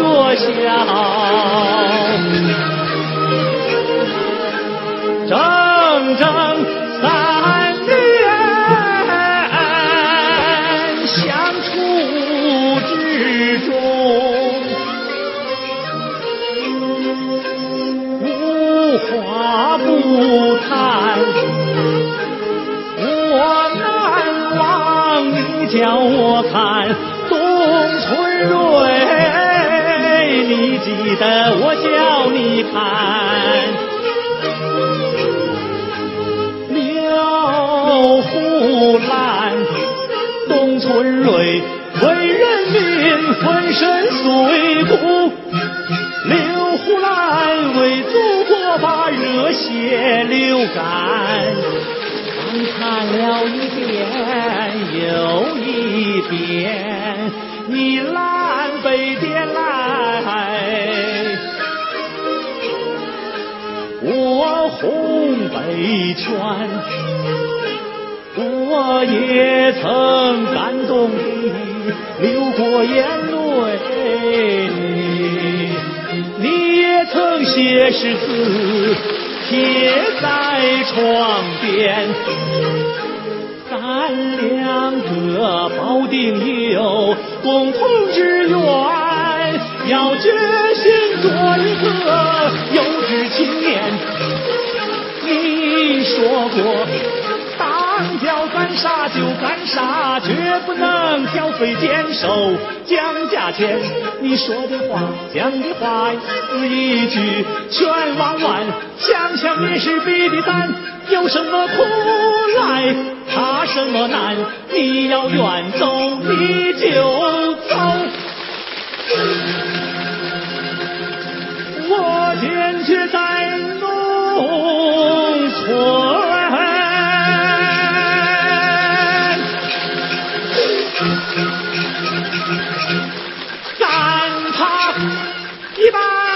说笑。整整三年相处之中，无话不谈。我难忘你叫我看董存瑞，你记得我叫你看。刘胡兰，董存瑞为人民粉身碎骨，刘胡兰为祖国把热血流干。刚看了一遍又一遍，我红北圈，我也曾感动地流过眼泪，你也曾写诗词贴在窗边，咱两个保定有共同志愿，要决心做一个有志青。说过，当叫干啥就干啥，绝不能挑肥拣瘦讲价钱。你说的话，讲的话，一字一句全忘完。想想也是比的胆，有什么苦来，怕什么难？你要远走，你就走。嗯，干他一把。